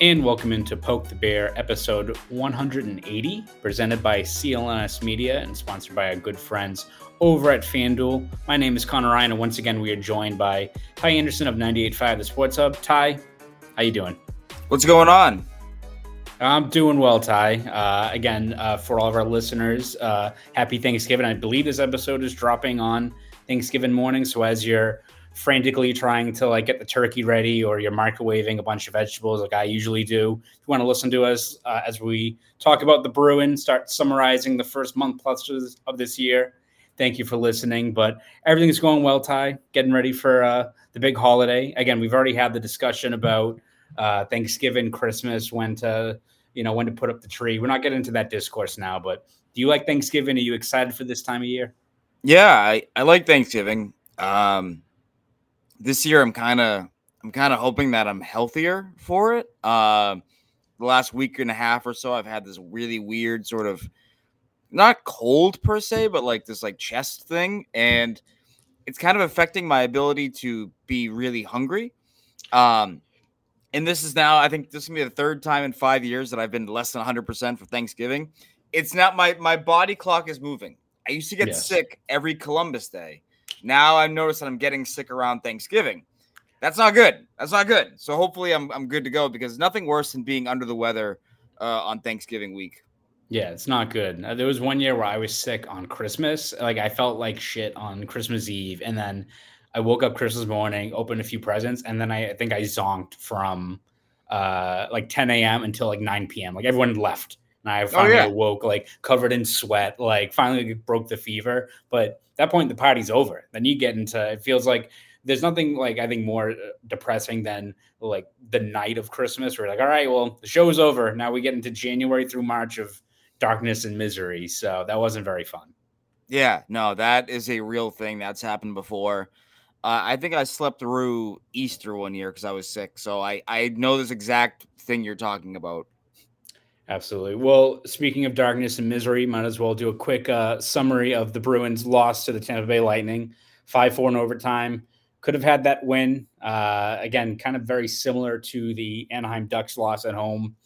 and welcome into Poke the Bear, episode 180, presented by CLNS Media and sponsored by our good friends over at FanDuel. My name is Conor Ryan, and once again, we are joined by Ty Anderson of 98.5 The Sports Hub. Ty, how you doing? What's going on? I'm doing well, Ty. Uh, again, uh, for all of our listeners, uh, happy Thanksgiving. I believe this episode is dropping on Thanksgiving morning. So as you're frantically trying to like get the turkey ready or you're microwaving a bunch of vegetables like I usually do. If you want to listen to us uh, as we talk about the Bruins, start summarizing the first month plus of this year, thank you for listening. But everything's going well, Ty. Getting ready for uh, the big holiday. Again, we've already had the discussion about uh, Thanksgiving, Christmas, when to you know when to put up the tree. We're not getting into that discourse now, but do you like Thanksgiving? Are you excited for this time of year? Yeah, I, I like Thanksgiving. Um, this year I'm kind of I'm kind of hoping that I'm healthier for it. Uh, the last week and a half or so, I've had this really weird sort of not cold per se, but like this like chest thing, and it's kind of affecting my ability to be really hungry. Um, and this is now, I think this is gonna be the third time in five years that I've been less than 100 percent for Thanksgiving. It's not my my body clock is moving. I used to get yes. sick every Columbus Day. Now I've noticed that I'm getting sick around Thanksgiving. That's not good. That's not good. So hopefully I'm I'm good to go because nothing worse than being under the weather uh, on Thanksgiving week. Yeah, it's not good. Uh, there was one year where I was sick on Christmas. Like I felt like shit on Christmas Eve, and then I woke up Christmas morning, opened a few presents, and then I, I think I zonked from uh, like 10 a.m. until like 9 p.m. Like everyone left, and I oh, finally oh, yeah. awoke like covered in sweat. Like finally broke the fever, but that point the party's over. Then you get into it feels like there's nothing like I think more uh, depressing than like the night of Christmas. Where like, all right, well the show's over. Now we get into January through March of darkness and misery. So that wasn't very fun. Yeah, no, that is a real thing that's happened before. Uh, I think I slept through Easter one year because I was sick, so I I know this exact thing you're talking about. Absolutely. Well, speaking of darkness and misery, might as well do a quick uh, summary of the Bruins' loss to the Tampa Bay Lightning, five four in overtime. Could have had that win. Uh, again, kind of very similar to the Anaheim Ducks loss at home.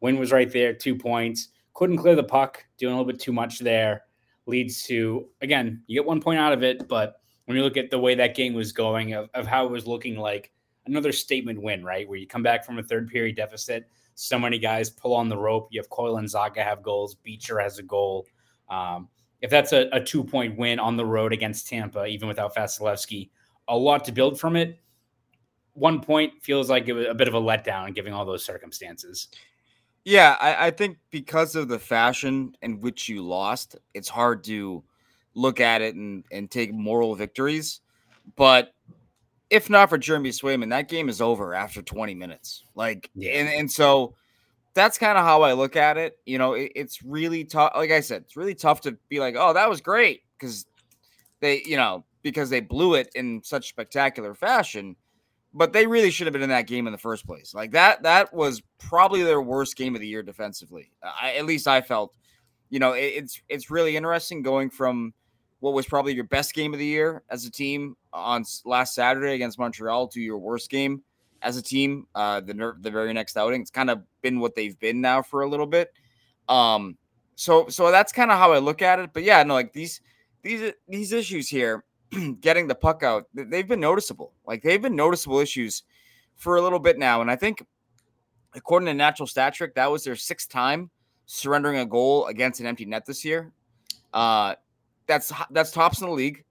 Win was right there, two points. Couldn't clear the puck, doing a little bit too much there. Leads to again, you get one point out of it, but when you look at the way that game was going, of, of how it was looking like another statement win, right? Where you come back from a third period deficit so many guys pull on the rope. You have Coyle and Zacha have goals. Beecher has a goal. Um, if that's a, a two point win on the road against Tampa, even without Vasilevskiy, a lot to build from it. One point feels like it was a bit of a letdown given all those circumstances. Yeah, I, I think because of the fashion in which you lost, it's hard to look at it and, and take moral victories. But if not for Jeremy Swayman, that game is over after 20 minutes. Like, yeah. and, and so that's kind of how I look at it. You know, it, it's really tough. Like I said, it's really tough to be like, oh, that was great because they, you know, because they blew it in such spectacular fashion. But they really should have been in that game in the first place. Like that, that was probably their worst game of the year defensively. I, at least I felt. You know, it, it's it's really interesting going from what was probably your best game of the year as a team on last Saturday against Montreal to your worst game as a team uh, the the very next outing. It's kind of been what they've been now for a little bit. Um, so so that's kind of how I look at it. But yeah, no, like these these these issues here, getting the puck out, they've been noticeable. Like they've been noticeable issues for a little bit now, and I think according to Natural Stat Trick, that was their sixth time surrendering a goal against an empty net this year. Uh, that's that's tops in the league,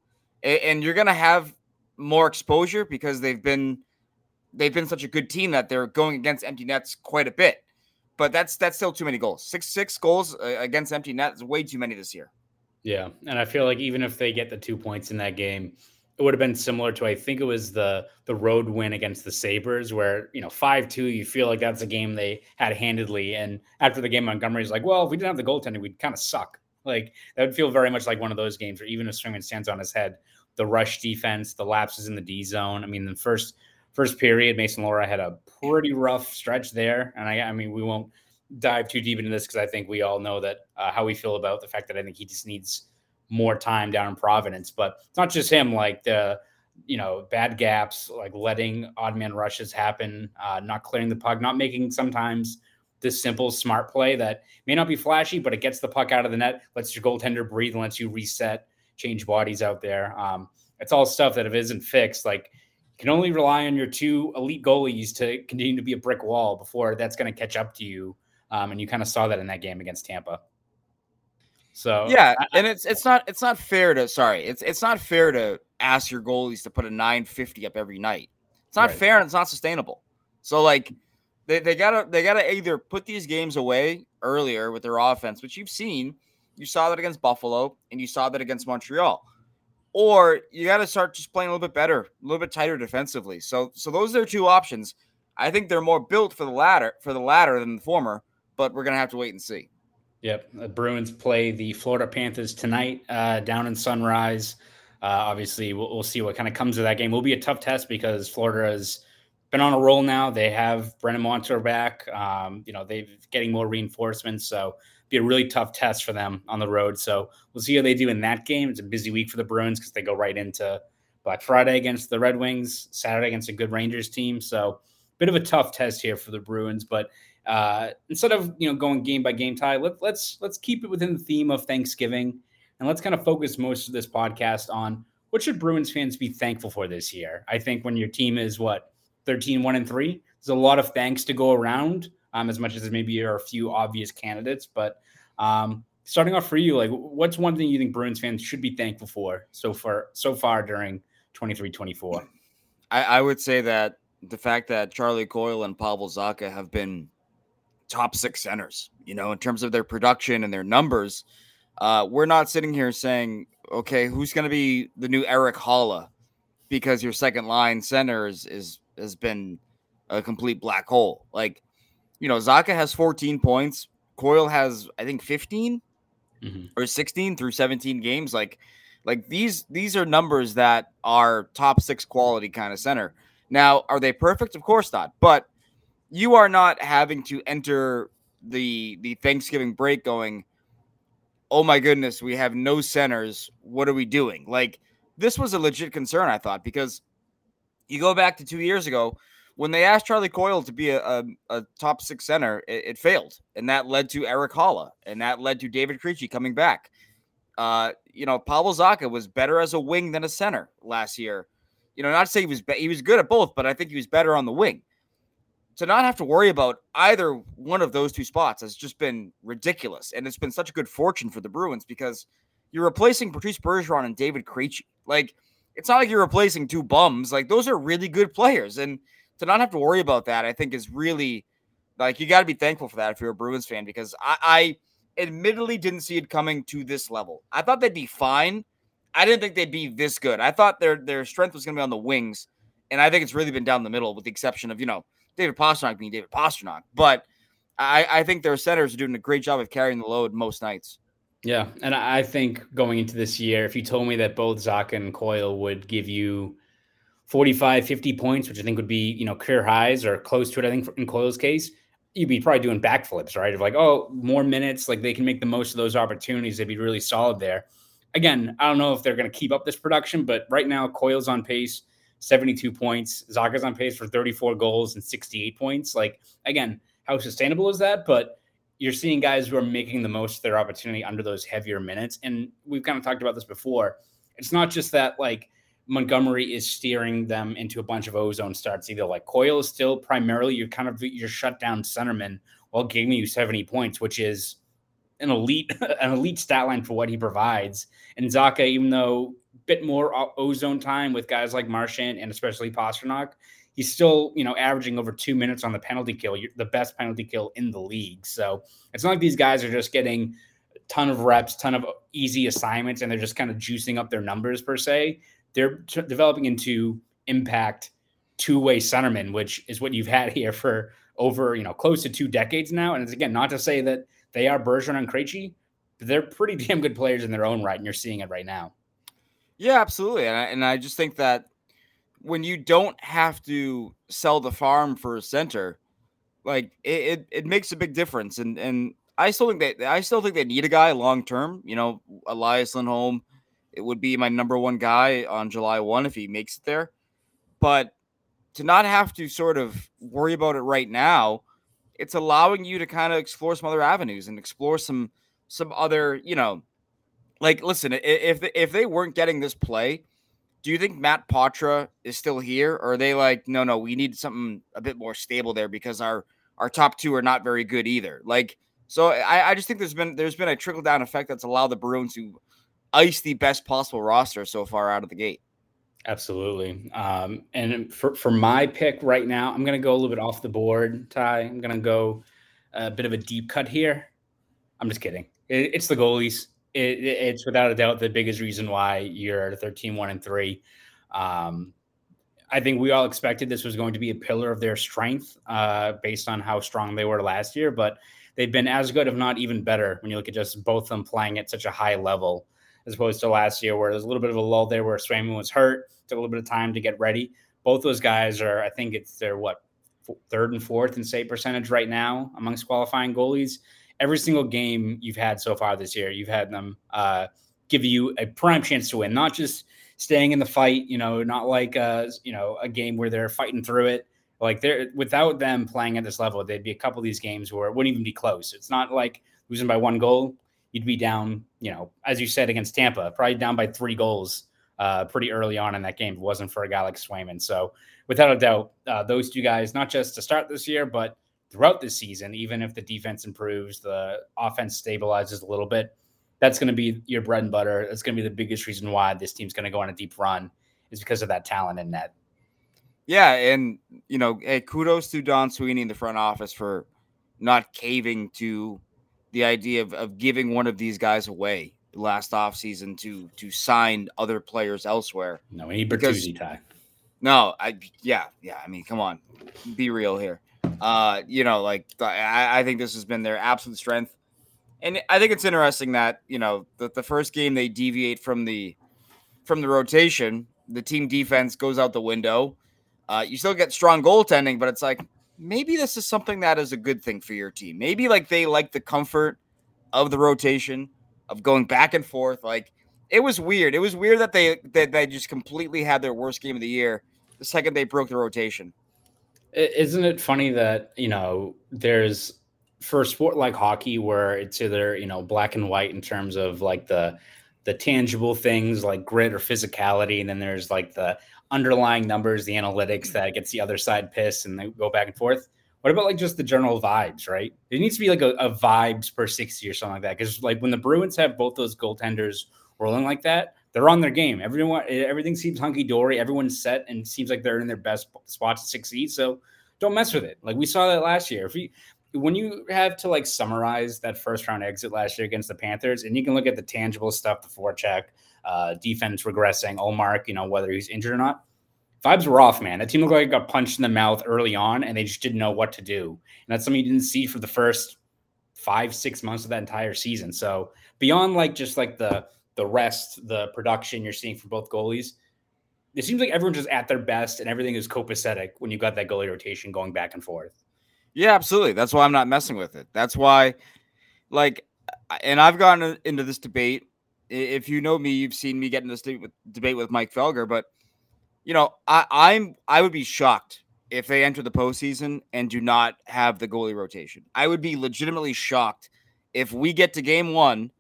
and you're gonna have more exposure because they've been they've been such a good team that they're going against empty nets quite a bit. But that's that's still too many goals. Six six goals uh, against empty net is way too many this year. Yeah, and I feel like even if they get the two points in that game, it would have been similar to I think it was the the road win against the Sabres where you know five two you feel like that's a game they had handedly and after the game Montgomery's like well if we didn't have the goaltending we'd kind of suck like that would feel very much like one of those games where even if Swayman stands on his head, the rush defense, the lapses in the D zone. I mean, the first first period, Mason Lohrei had a pretty rough stretch there, and I, I mean, we won't dive too deep into this because I think we all know that uh, how we feel about the fact that I think he just needs more time down in Providence. But it's not just him; like the you know, bad gaps, like letting odd man rushes happen, uh, not clearing the puck, not making sometimes this simple, smart play that may not be flashy, but it gets the puck out of the net, lets your goaltender breathe, and lets you reset, change bodies out there. Um, it's all stuff that if it isn't fixed, like you can only rely on your two elite goalies to continue to be a brick wall before that's going to catch up to you. Um, and you kind of saw that in that game against Tampa. So yeah, I, and it's it's not it's not fair to sorry it's it's not fair to ask your goalies to put a 950 up every night. It's not right. fair and it's not sustainable. So like they, they gotta they gotta either put these games away earlier with their offense, which you've seen. You saw that against Buffalo and you saw that against Montreal. Or you got to start just playing a little bit better, a little bit tighter defensively. So so those are two options. I think they're more built for the latter for the latter than the former, but we're gonna have to wait and see. Yep, the Bruins play the Florida Panthers tonight uh, down in Sunrise. Uh, obviously, we'll, we'll, see what kind of comes of that game. Will be a tough test because Florida has been on a roll now. They have Brandon Montour back. Um, you know, they're getting more reinforcements, so be a really tough test for them on the road. So we'll see how they do in that game. It's a busy week for the Bruins because they go right into Black Friday against the Red Wings, Saturday against a good Rangers team. So bit of a tough test here for the Bruins, but uh, instead of you know going game by game Ty, let, let's let's keep it within the theme of Thanksgiving, and let's kind of focus most of this podcast on what should Bruins fans be thankful for this year. I think when your team is what 13 1 and 3 there's a lot of thanks to go around um, as much as maybe there are a few obvious candidates but um, starting off for you like what's one thing you think bruins fans should be thankful for so far so far during 23 24 I, I would say that the fact that charlie coyle and pavel zacha have been top six centers, you know, in terms of their production and their numbers. Uh, we're not sitting here saying, okay, who's going to be the new Erik Haula because your second line center is, is has been a complete black hole. Like, you know, Zacha has 14 points. Coyle has, I think, 15 mm-hmm. or 16 through 17 games. Like, like these these are numbers that are top six quality kind of center. Now, are they perfect? Of course not. But you are not having to enter the the Thanksgiving break going, "Oh my goodness, we have no centers. What are we doing?" Like this was a legit concern I thought because you go back to 2 years ago when they asked Charlie Coyle to be a, a, a top 6 center, it, it, failed. And that led to Erik Haula and that led to David Krejci coming back. Uh, you know, Pavel Zacha was better as a wing than a center last year. You know, not to say he was be- he was good at both, but I think he was better on the wing to not have to worry about either one of those two spots has just been ridiculous. And it's been such a good fortune for the Bruins because you're replacing Patrice Bergeron and David Krejci. Like, it's not like you're replacing two bums. Like, those are really good players. And to not have to worry about that, I think is really like you got to be thankful for that if you're a Bruins fan because I, I admittedly didn't see it coming to this level. I thought they'd be fine. I didn't think they'd be this good. I thought their their strength was going to be on the wings, and I think it's really been down the middle, with the exception of you know David Pastrnak being David Pastrnak. But I, I think their centers are doing a great job of carrying the load most nights. Yeah, and I think going into this year, if you told me that both Zacha and Coyle would give you 45, 50 points, which I think would be, you know, career highs or close to it, I think in Coyle's case, you'd be probably doing backflips, right? Of like, oh, more minutes, like they can make the most of those opportunities. They'd be really solid there. Again, I don't know if they're going to keep up this production, but right now Coyle's on pace 72 points. Zacha's on pace for 34 goals and 68 points. Like, again, how sustainable is that? But you're seeing guys who are making the most of their opportunity under those heavier minutes. And we've kind of talked about this before. It's not just that, like, Montgomery is steering them into a bunch of ozone starts. Either like Coyle is still primarily your kind of your shutdown centerman while giving you 70 points, which is an elite an elite stat line for what he provides. And Zacha, even though a bit more ozone time with guys like Marchand and especially Pastrnak. He's still, you know, averaging over two minutes on the penalty kill, the best penalty kill in the league. So it's not like these guys are just getting a ton of reps, ton of easy assignments, and they're just kind of juicing up their numbers per se. They're t- developing into impact two-way centermen, which is what you've had here for over, you know, close to two decades now. And it's again not to say that they are Bergeron and Krejci, but they're pretty damn good players in their own right, and you're seeing it right now. Yeah, absolutely. And I, and I just think that when you don't have to sell the farm for a center, like it, it, it makes a big difference. And and I still think that I still think they need a guy long term. You know, Elias Lindholm, it would be my number one guy on July 1 if he makes it there. But to not have to sort of worry about it right now, it's allowing you to kind of explore some other avenues and explore some some other, you know, like listen, if if they weren't getting this play, do you think Matt Poitras is still here, or are they like, no, no, we need something a bit more stable there because our our top two are not very good either. Like, so I, I just think there's been there's been a trickle down effect that's allowed the Bruins to ice the best possible roster so far out of the gate. Absolutely. Um, and for, for my pick right now, I'm going to go a little bit off the board, Ty. I'm going to go a bit of a deep cut here. I'm just kidding. It, it's the goalies. It, it, it's without a doubt the biggest reason why you're 13, 1, and 3. Um, I think we all expected this was going to be a pillar of their strength uh, based on how strong they were last year, but they've been as good, if not even better, when you look at just both of them playing at such a high level as opposed to last year where there's a little bit of a lull there where Swayman was hurt, took a little bit of time to get ready. Both those guys are, I think it's their what third and fourth in save percentage right now amongst qualifying goalies. Every single game you've had so far this year, you've had them uh, give you a prime chance to win, not just staying in the fight. You know, not like a, you know a game where they're fighting through it. Like they're without them playing at this level, there'd be a couple of these games where it wouldn't even be close. It's not like losing by one goal you'd be down, you know, as you said against Tampa, probably down by three goals uh, pretty early on in that game. It wasn't for a guy like Swayman. So without a doubt, uh, those two guys, not just to start this year, but throughout the season, even if the defense improves, the offense stabilizes a little bit, that's going to be your bread and butter. That's going to be the biggest reason why this team's going to go on a deep run is because of that talent in net. Yeah, and you know, hey, kudos to Don Sweeney in the front office for not caving to the idea of, of giving one of these guys away last offseason to to sign other players elsewhere. No, we need Bertuzzi Ty. No, I yeah, yeah. I mean, come on. Be real here. Uh, you know, like I, I think this has been their absolute strength. And I think it's interesting that, you know, the, the first game they deviate from the from the rotation, the team defense goes out the window. Uh, you still get strong goaltending, but it's like maybe this is something that is a good thing for your team. Maybe like they like the comfort of the rotation of going back and forth. Like it was weird. It was weird that they that they just completely had their worst game of the year the second they broke the rotation. Isn't it funny that you know there's for a sport like hockey where it's either you know black and white in terms of like the the tangible things like grit or physicality, and then there's like the underlying numbers, the analytics that gets the other side pissed and they go back and forth. What about like just the general vibes, right? It needs to be like a, a vibes per 60 or something like that. Because like when the Bruins have both those goaltenders rolling like that, they're on their game. Everyone, everything seems hunky dory. Everyone's set and seems like they're in their best spot to succeed. So don't mess with it. Like we saw that last year. If we, when you have to like summarize that first round exit last year against the Panthers, and you can look at the tangible stuff, the forecheck, uh, defense regressing, Ullmark, you know, whether he's injured or not. Vibes were off, man. That team looked like it got punched in the mouth early on, and they just didn't know what to do. And that's something you didn't see for the first five, six months of that entire season. So beyond like just like the the rest, the production you're seeing from both goalies, it seems like everyone's just at their best and everything is copacetic when you got that goalie rotation going back and forth. Yeah, absolutely. That's why I'm not messing with it. That's why, like, and I've gotten into this debate if you know me, you've seen me get into this debate with Mike Felger. But you know, I, I'm I would be shocked if they enter the postseason and do not have the goalie rotation. I would be legitimately shocked if we get to game one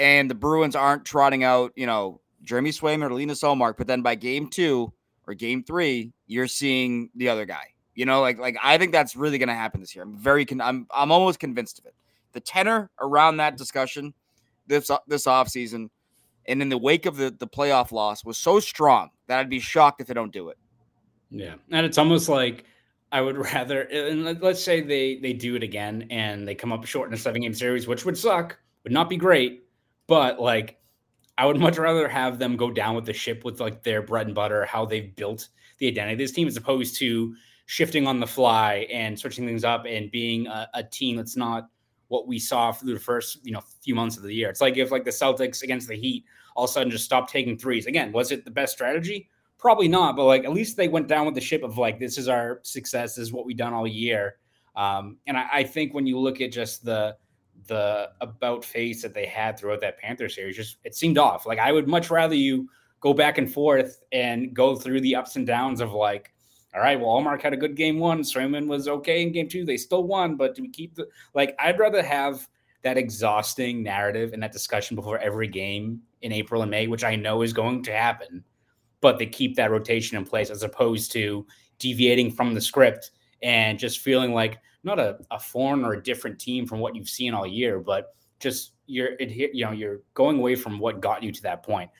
and the Bruins aren't trotting out, you know, Jeremy Swayman or Linus Ullmark, but then by game two or game three, you're seeing the other guy. You know, like like I think that's really going to happen this year. I'm very con- I'm I'm almost convinced of it. The tenor around that discussion this this offseason and in the wake of the, the playoff loss was so strong that I'd be shocked if they don't do it. Yeah. And it's almost like I would rather and let's say they they do it again and they come up short in a seven game series, which would suck, would not be great, but like I would much rather have them go down with the ship with like their bread and butter, how they've built the identity of this team, as opposed to shifting on the fly and switching things up and being a, a team that's not what we saw through the first you know few months of the year. It's like if like the Celtics against the Heat all of a sudden just stopped taking threes. Again, was it the best strategy? Probably not, but like at least they went down with the ship of like this is our success, this is what we've done all year. Um, and I, I think when you look at just the the about face that they had throughout that Panther series just it seemed off. Like I would much rather you go back and forth and go through the ups and downs of like, all right, well, Ullmark had a good game one, Swayman was okay in game two, they still won, but do we keep the like? I'd rather have that exhausting narrative and that discussion before every game in April and May, which I know is going to happen, but they keep that rotation in place as opposed to deviating from the script and just feeling like not a, a foreign or a different team from what you've seen all year, but just you're you know you're going away from what got you to that point.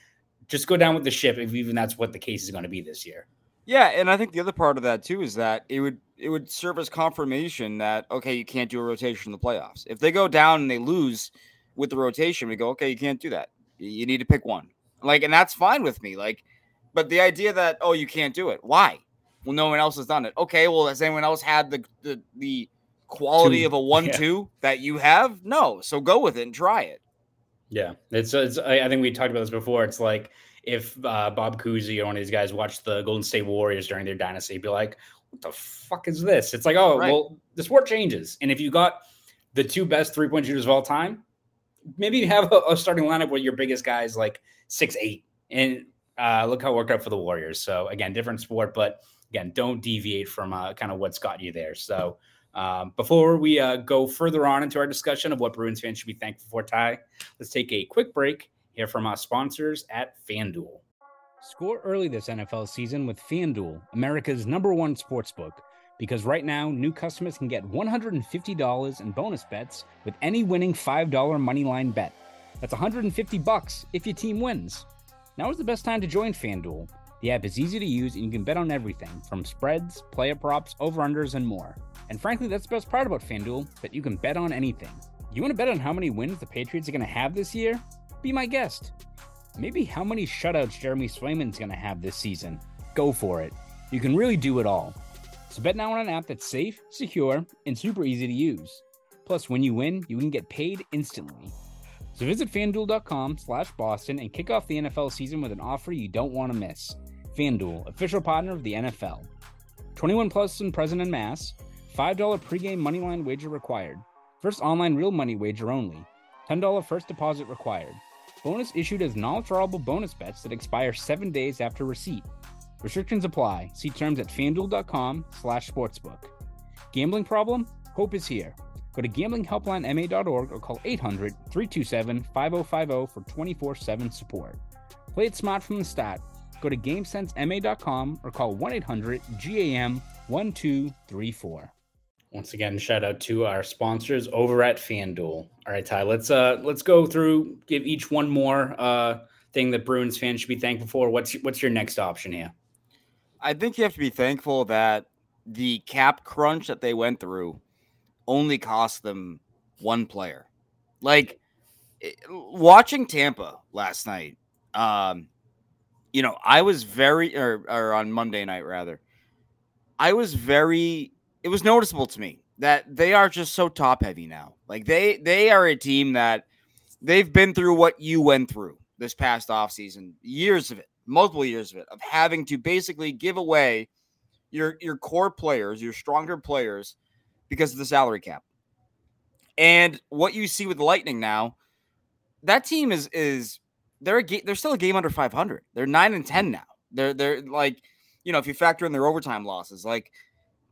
Just go down with the ship if even that's what the case is going to be this year. Yeah, and I think the other part of that too is that it would it would serve as confirmation that okay, you can't do a rotation in the playoffs. If they go down and they lose with the rotation, we go okay, you can't do that. You need to pick one. Like, and that's fine with me. Like, but the idea that oh, you can't do it. Why? Well, no one else has done it. Okay, well, has anyone else had the the, the quality two. of a one-two yeah. that you have? No. So go with it and try it. Yeah, it's, it's I think we talked about this before. It's like if uh, Bob Cousy or one of these guys watched the Golden State Warriors during their dynasty, be like, "What the fuck is this?" It's like, oh, right. well, the sport changes, and if you got the two best three-point shooters of all time, maybe you have a, a starting lineup where your biggest guy is like six eight, and uh, look how it worked out for the Warriors. So again, different sport, but again, don't deviate from uh, kind of what's got you there. So um, before we uh, go further on into our discussion of what Bruins fans should be thankful for, Ty, let's take a quick break. Hear from our sponsors at FanDuel. Score early this NFL season with FanDuel, America's number one sportsbook. because right now new customers can get $150 in bonus bets with any winning $5 moneyline bet. That's 150 bucks if your team wins. Now is the best time to join FanDuel. The app is easy to use and you can bet on everything from spreads, player props, over-unders, and more. And frankly, that's the best part about FanDuel, that you can bet on anything. You want to bet on how many wins the Patriots are going to have this year? Be my guest. Maybe how many shutouts Jeremy Swayman's going to have this season? Go for it. You can really do it all. So bet now on an app that's safe, secure, and super easy to use. Plus, when you win, you can get paid instantly. So visit fanduel.com slash Boston and kick off the NFL season with an offer you don't want to miss. FanDuel, official partner of the NFL. 21 plus and present in Mass. $5 pregame moneyline wager required. First online real money wager only. $10 first deposit required. Bonus issued as non-withdrawable bonus bets that expire seven days after receipt. Restrictions apply. See terms at fanduel.com slash sportsbook. Gambling problem? Hope is here. Go to gamblinghelplinema.org or call 800-327-5050 for 24-7 support. Play it smart from the start. Go to GameSenseMA.com or call 1-800-GAM-1234. Once again, shout out to our sponsors over at FanDuel. All right, Ty, let's uh let's go through, give each one more uh thing that Bruins fans should be thankful for. What's what's your next option here? I think you have to be thankful that the cap crunch that they went through only cost them one player. Like watching Tampa last night, um, you know, I was very, or, or on Monday night rather, I was very. It was noticeable to me that they are just so top heavy now. Like they they are a team that they've been through what you went through this past offseason, years of it, multiple years of it, of having to basically give away your your core players, your stronger players, because of the salary cap. And what you see with Lightning now, that team is is they're a ga- they're still a game under 500. They're 9 and 10 mm. now. They're they're like, you know, if you factor in their overtime losses, like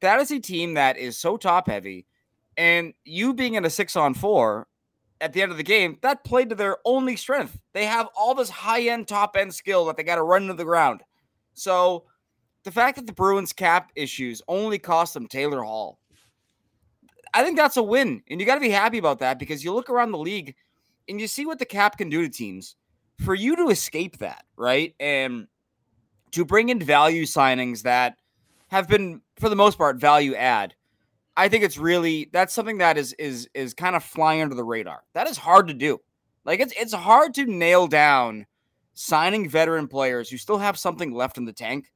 that is a team that is so top heavy and you being in a 6 on 4 at the end of the game, that played to their only strength. They have all this high-end top end skill that they got to run into the ground. So, the fact that the Bruins cap issues only cost them Taylor Hall. I think that's a win. And you got to be happy about that because you look around the league and you see what the cap can do to teams for you to escape that, right? And to bring in value signings that have been, for the most part, value add. I think it's really that's something that is is is kind of flying under the radar. That is hard to do. Like it's it's hard to nail down signing veteran players who still have something left in the tank,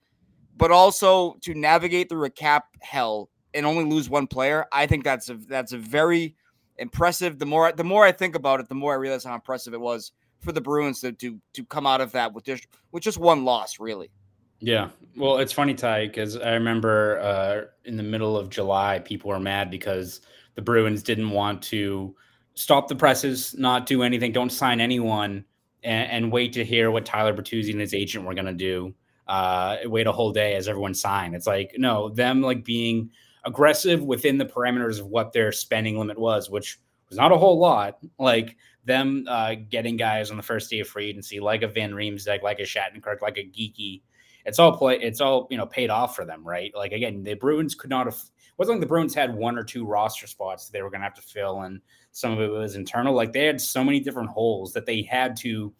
but also to navigate through a cap hell and only lose one player. I think that's a that's a very impressive. The more the more I think about it, the more I realize how impressive it was for the Bruins to to, to come out of that with just with just one loss, really. Yeah, well, it's funny, Ty, because I remember uh, in the middle of July, people were mad because the Bruins didn't want to stop the presses, not do anything, don't sign anyone, and, and wait to hear what Tyler Bertuzzi and his agent were going to do. Uh, wait a whole day as everyone signed. It's like no, them like being aggressive within the parameters of what their spending limit was, which was not a whole lot. Like them uh, getting guys on the first day of free agency, like a Van Riemsdyk, like a Shattenkirk, like a Geekie, It's all play. It's all you know paid off for them, right? Like again, the Bruins could not have. Wasn't like the Bruins had one or two roster spots they were going to have to fill, and some of it was internal. Like they had so many different holes that they had to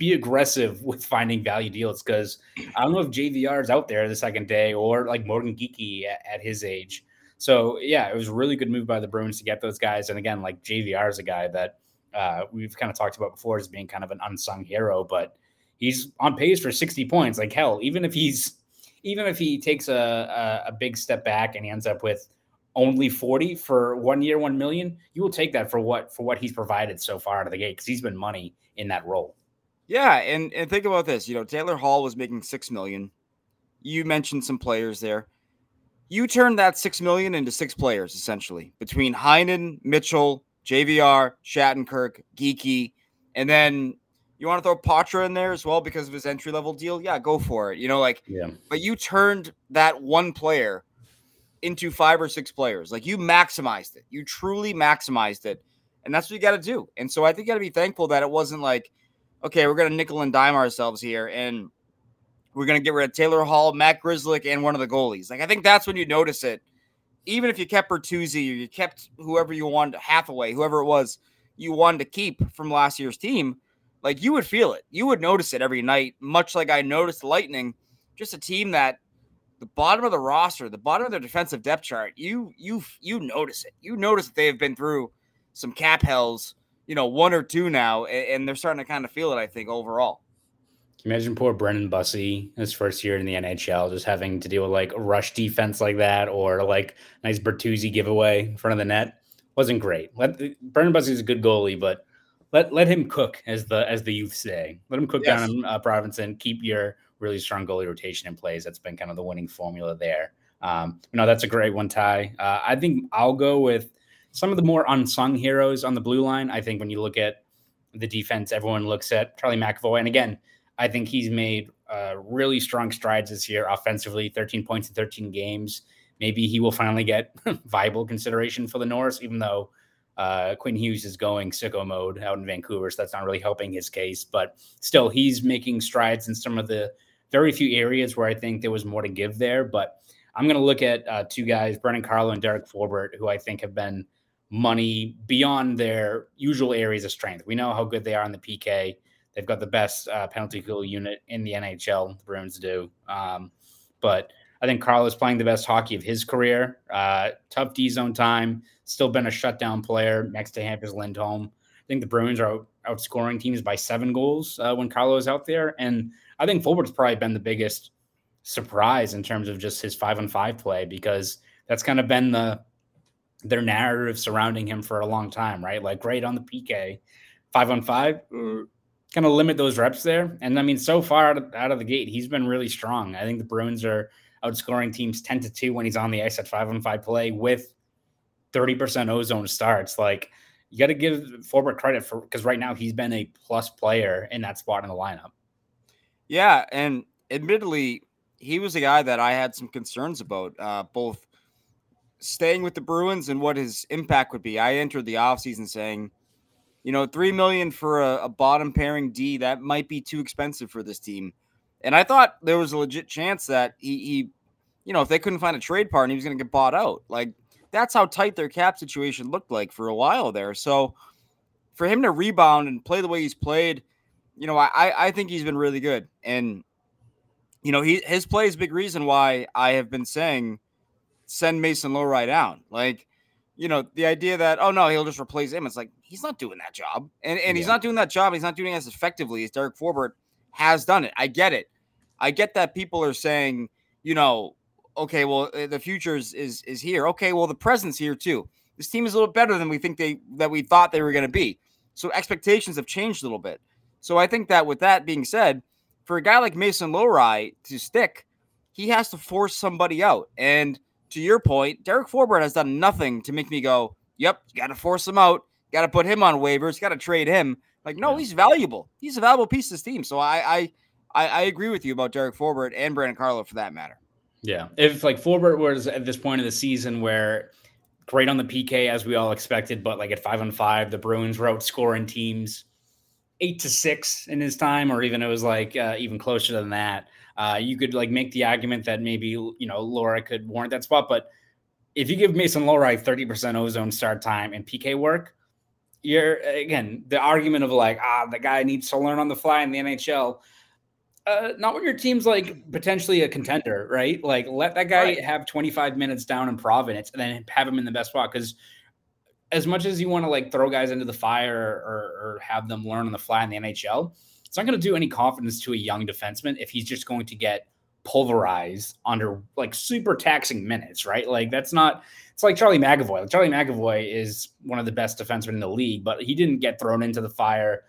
be aggressive with finding value deals. Because I don't know if JVR is out there the second day or like Morgan Geekie at, at his age. So yeah, it was a really good move by the Bruins to get those guys. And again, like JVR is a guy that uh, we've kind of talked about before as being kind of an unsung hero, but he's on pace for 60 points. Like hell, even if he's even if he takes a, a, a big step back and he ends up with only 40 for one year, 1 million, you will take that for what for what he's provided so far out of the gate because he's been money in that role. Yeah, and and think about this. You know, Taylor Hall was making six million. You mentioned some players there. You turned that six million into six players essentially between Heinen, Mitchell, JVR, Shattenkirk, Geekie, and then you want to throw Poitras in there as well because of his entry level deal. Yeah, go for it. You know, like yeah. But you turned that one player into five or six players. Like you maximized it. You truly maximized it, and that's what you got to do. And so I think you got to be thankful that it wasn't like, okay, we're gonna nickel and dime ourselves here and we're gonna get rid of Taylor Hall, Matt Grzelcyk, and one of the goalies. Like I think that's when you notice it even if you kept Bertuzzi or you kept whoever you wanted, Hathaway, whoever it was you wanted to keep from last year's team, like you would feel it. You would notice it every night, much like I noticed Lightning, just a team that the bottom of the roster, the bottom of their defensive depth chart, you you you notice it. You notice that they have been through some cap hells, you know, one or two now, and they're starting to kind of feel it, I think, overall imagine poor Brennan Bussi his first year in the NHL just having to deal with like a rush defense like that or like nice Bertuzzi giveaway in front of the net. Wasn't great. Let Brennan Bussi is a good goalie, but let let him cook as the as the youth say. Let him cook yes. down in uh, Providence and keep your really strong goalie rotation in place. That's been kind of the winning formula there. Um, you know, that's a great one, Ty. Uh, I think I'll go with some of the more unsung heroes on the blue line. I think when you look at the defense, everyone looks at Charlie McAvoy. And again, I think he's made uh, really strong strides this year offensively 13 points in 13 games. Maybe he will finally get viable consideration for the Norris, even though uh, Quinn Hughes is going sicko mode out in Vancouver. So that's not really helping his case. But still, he's making strides in some of the very few areas where I think there was more to give there. But I'm going to look at uh, two guys, Brandon Carlo and Derek Forbort, who I think have been money beyond their usual areas of strength. We know how good they are on the PK. They've got the best uh, penalty kill unit in the NHL. The Bruins do, um, but I think Carlo's playing the best hockey of his career. Uh, tough D zone time. Still been a shutdown player next to Hampus Lindholm. I think the Bruins are outscoring teams by seven goals uh, when Carlo is out there, and I think Forbort's probably been the biggest surprise in terms of just his five on five play because that's kind of been the their narrative surrounding him for a long time, right? Like great on the PK, five on five, kind of limit those reps there. And I mean, so far out of, out of the gate, he's been really strong. I think the Bruins are outscoring teams 10 to 2 when he's on the ice at five on five play with 30% ozone starts. Like, you got to give Forbort credit for because right now he's been a plus player in that spot in the lineup. Yeah. And admittedly, he was a guy that I had some concerns about, uh, both staying with the Bruins and what his impact would be. I entered the offseason saying, you know, three million for a, a, bottom pairing D that might be too expensive for this team. And I thought there was a legit chance that he, he you know, if they couldn't find a trade partner, he was going to get bought out. Like that's how tight their cap situation looked like for a while there. So for him to rebound and play the way he's played, you know, I I think he's been really good. And you know, he his play is big reason why I have been saying send Mason Lohrei down. Like you know, the idea that, oh no, he'll just replace him. It's like he's not doing that job. And and yeah. he's not doing that job. He's not doing it as effectively as Derek Forbort has done it. I get it. I get that people are saying, you know, okay, well, uh, the future is is, is here. Okay, well, the present's here too. This team is a little better than we think they that we thought they were going to be. So expectations have changed a little bit. So I think that with that being said, for a guy like Mason Lohrei to stick, he has to force somebody out. And to your point, Derek Forbort has done nothing to make me go, yep, you got to force him out Got to put him on waivers. Got to trade him. Like, no, he's valuable. He's a valuable piece of this team. So I, I, I, I agree with you about Derek Forbort and Brandon Carlo for that matter. Yeah, if like Forbort was at this point of the season where great on the PK as we all expected, but like at five on five, the Bruins were outscoring teams eight to six in his time, or even it was like uh, even closer than that. Uh, you could like make the argument that maybe you know Lohrei could warrant that spot, but if you give Mason Lohrei 30% ozone start time and PK work, you're again the argument of like ah the guy needs to learn on the fly in the NHL. Uh, not when your team's like potentially a contender, right? Like let that guy right. have 25 minutes down in Providence and then have him in the best spot. Because as much as you want to like throw guys into the fire or, or have them learn on the fly in the NHL, it's not going to do any confidence to a young defenseman if he's just going to get pulverized under like super taxing minutes, right? Like that's not it's like Charlie McAvoy. Like Charlie McAvoy is one of the best defensemen in the league, but he didn't get thrown into the fire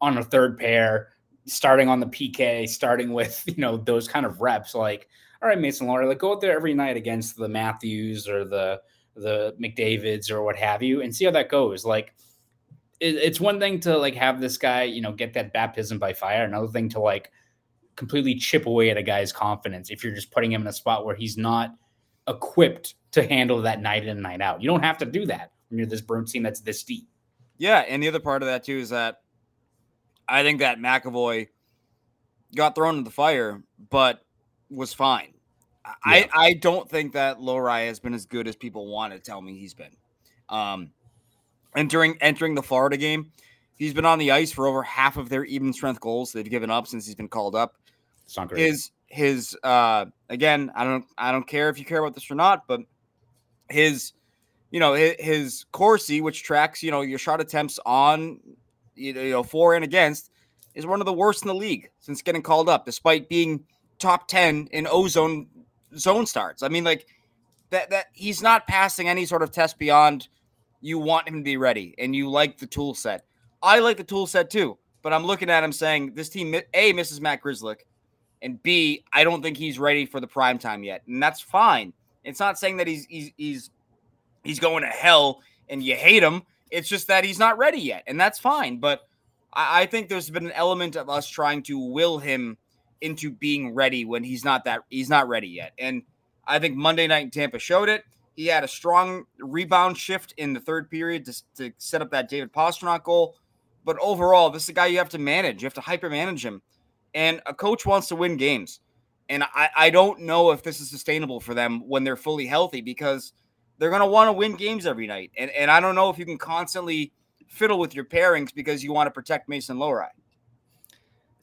on a third pair, starting on the PK, starting with you know those kind of reps. Like, all right, Mason Lohrei, like go out there every night against the Matthews or the the McDavid's or what have you, and see how that goes. Like, it, it's one thing to like have this guy, you know, get that baptism by fire. Another thing to like completely chip away at a guy's confidence if you're just putting him in a spot where he's not equipped to handle that night in and night out. You don't have to do that when you're this Bruins team that's this deep. Yeah, and the other part of that too is that I think that McAvoy got thrown in the fire, but was fine. Yeah. I, I don't think that Lohrei has been as good as people want to tell me he's been. Um, entering entering the Florida game, he's been on the ice for over half of their even strength goals they've given up since he's been called up. It's not great. His his uh again, I don't I don't care if you care about this or not, but his you know his, his Corsi, which tracks you know your shot attempts on you know for and against, is one of the worst in the league since getting called up, despite being top ten in ozone zone starts. I mean, like that that he's not passing any sort of test beyond you want him to be ready and you like the tool set. I like the tool set too, but I'm looking at him saying this team a misses Matt Grzelcyk, and b I don't think he's ready for the prime time yet, and that's fine. It's not saying that he's he's he's he's going to hell and you hate him. It's just that he's not ready yet, and that's fine. But I, I think there's been an element of us trying to will him into being ready when he's not that he's not ready yet. And I think Monday night in Tampa showed it. He had a strong rebound shift in the third period to, to set up that David Pastrnak goal. But overall, this is a guy you have to manage. You have to hyper manage him. And a coach wants to win games. And I, I don't know if this is sustainable for them when they're fully healthy because they're going to want to win games every night. And, and I don't know if you can constantly fiddle with your pairings because you want to protect Mason Lohrei.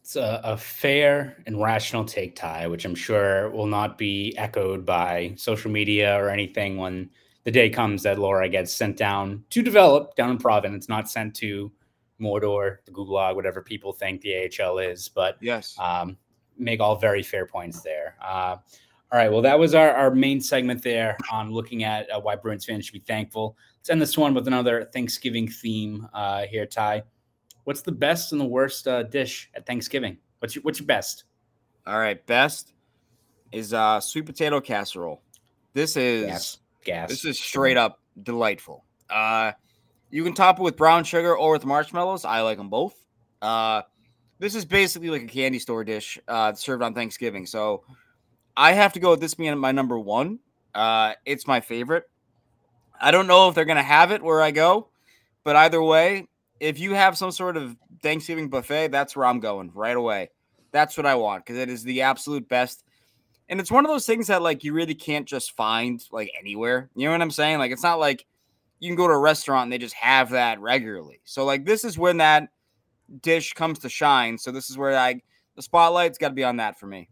It's a, a, fair and rational take, Ty, which I'm sure will not be echoed by social media or anything when the day comes that Lohrei gets sent down to develop down in Providence, not sent to Mordor, the Gulag, whatever people think the AHL is. But yes, um, make all very fair points there. Uh, all right. Well, that was our, our main segment there on looking at uh, why Bruins fans should be thankful. Let's end this one with another Thanksgiving theme uh, here, Ty. What's the best and the worst uh, dish at Thanksgiving? What's your What's your best? All right, best is uh, sweet potato casserole. This is gas. gas. This is straight up delightful. Uh, you can top it with brown sugar or with marshmallows. I like them both. Uh, this is basically like a candy store dish uh, served on Thanksgiving. So I have to go with this being my number one. Uh, it's my favorite. I don't know if they're gonna have it where I go, but either way, if you have some sort of Thanksgiving buffet, that's where I'm going right away. That's what I want because it is the absolute best. And it's one of those things that like you really can't just find like anywhere. You know what I'm saying? Like it's not like you can go to a restaurant and they just have that regularly. So like this is when that dish comes to shine. So this is where I the spotlight's got to be on that for me.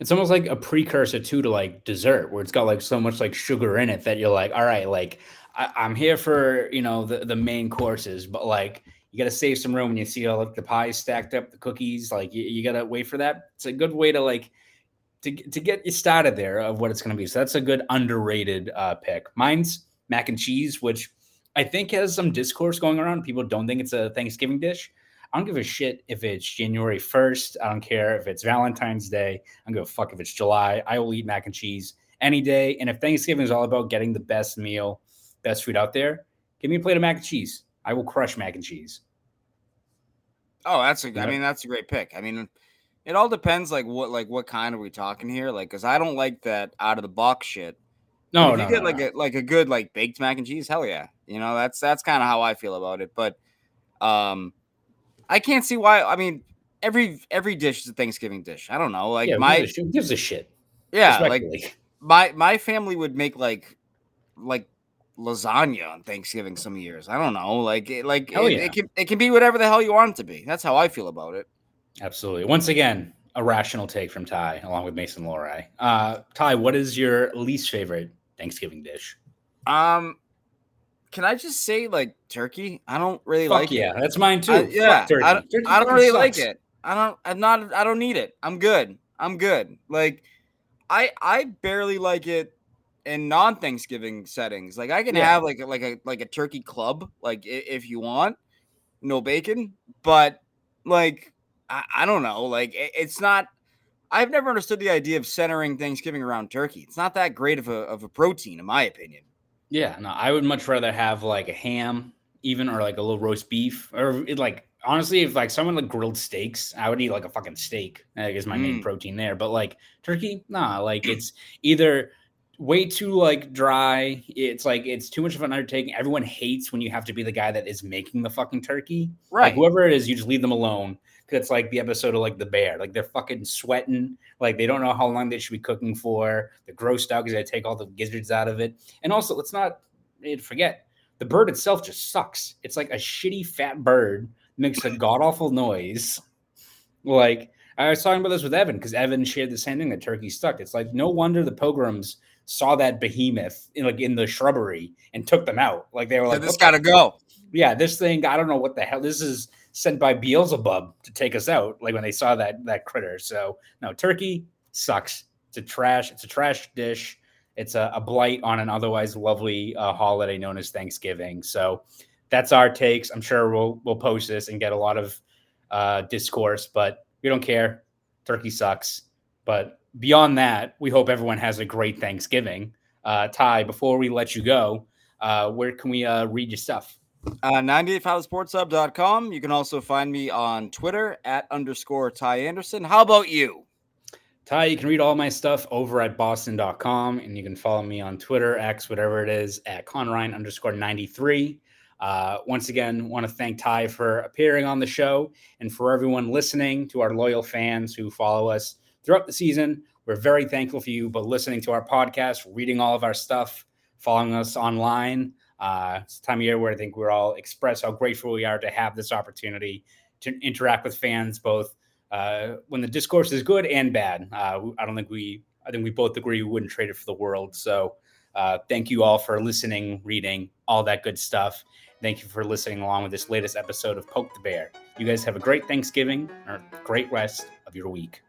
It's almost like a precursor too to like dessert, where it's got like so much like sugar in it that you're like, all right, like I, am here for you know the the main courses, but like you got to save some room when you see all like, the pies stacked up, the cookies, like you, you got to wait for that. It's a good way to like to to get you started there of what it's going to be. So that's a good underrated uh, pick. Mine's mac and cheese, which I think has some discourse going around. People don't think it's a Thanksgiving dish. I don't give a shit if it's January 1st. I don't care if it's Valentine's Day. I don't give a fuck if it's July. I will eat mac and cheese any day. And if Thanksgiving is all about getting the best meal, best food out there, give me a plate of mac and cheese. I will crush mac and cheese. Oh, that's a. I mean, that's a great pick. I mean, it all depends, like what, like what kind are we talking here? Like, because I don't like that out of the box shit. No, if no, you get no, like no. a like a good like baked mac and cheese, hell yeah. You know, that's that's kind of how I feel about it. But um I can't see why I mean every every dish is a Thanksgiving dish. I don't know. Like yeah, my who gives a shit. yeah, like my my family would make like like lasagna on Thanksgiving some years. I don't know. Like it, like it, yeah. it can it can be whatever the hell you want it to be. That's how I feel about it. Absolutely. Once again, a rational take from Ty, along with Mason Lohrei. Uh, Ty, what is your least favorite Thanksgiving dish? Um can I just say like turkey? I don't really Fuck like yeah, it. that's mine too. I- yeah, turkey. I don't, Turkey I don't really like it. I don't. I'm not. I don't need it. I'm good. I'm good. Like, I I barely like it in non Thanksgiving settings. Like, I can Yeah. have like a, like a like a turkey club, like if you want, no bacon. But like, I, I don't know. Like, it, it's not. I've never understood the idea of centering Thanksgiving around turkey. It's not that great of a of a protein, in my opinion. Yeah, no, I would much rather have like a ham, even or like a little roast beef, or it, like honestly, if like someone like grilled steaks, I would eat like a fucking steak. That is my main Mm. protein there. But like turkey, nah, like it's either way too like dry. It's like it's too much of an undertaking. Everyone hates when you have to be the guy that is making the fucking turkey. Like whoever it is, you just leave them alone. It's like the episode of like the bear. Like they're fucking sweating. Like they don't know how long they should be cooking for. They're grossed out because they take all the gizzards out of it. And also, let's not eh, forget the bird itself just sucks. It's like a shitty fat bird makes a god awful noise. Like I was talking about this with Evan because Evan shared the same thing that turkey stuck. It's like no wonder the pilgrims saw that behemoth in like in the shrubbery and took them out. Like they were So like, this "What got to go. yeah, this thing, I don't know what the hell this is sent by Beelzebub to take us out, like when they saw that that critter. So no, turkey sucks. It's a trash, it's a trash dish. It's a, a blight on an otherwise lovely uh, holiday known as Thanksgiving. So that's our takes. I'm sure we'll we'll post this and get a lot of uh, discourse, but we don't care. Turkey sucks. But beyond that, we hope everyone has a great Thanksgiving. Uh, Ty, before we let you go, uh, where can we uh, read your stuff? Uh, 98filesportshub.com. You can also find me on Twitter at underscore Ty Anderson. How about you? Ty, you can read all my stuff over at boston.com and you can follow me on Twitter, X, whatever it is, at Conor Ryan underscore 93. Uh, once again, want to thank Ty for appearing on the show and for everyone listening to our loyal fans who follow us throughout the season. We're very thankful for you, but listening to our podcast, reading all of our stuff, following us online. Uh, it's a time of year where I think we're all express how grateful we are to have this opportunity to interact with fans, both uh, when the discourse is good and bad. Uh, I don't think we, I think we both agree we wouldn't trade it for the world. So uh, thank you all for listening, reading, all that good stuff. Thank you for listening along with this latest episode of Poke the Bear. You guys have a great Thanksgiving or great rest of your week.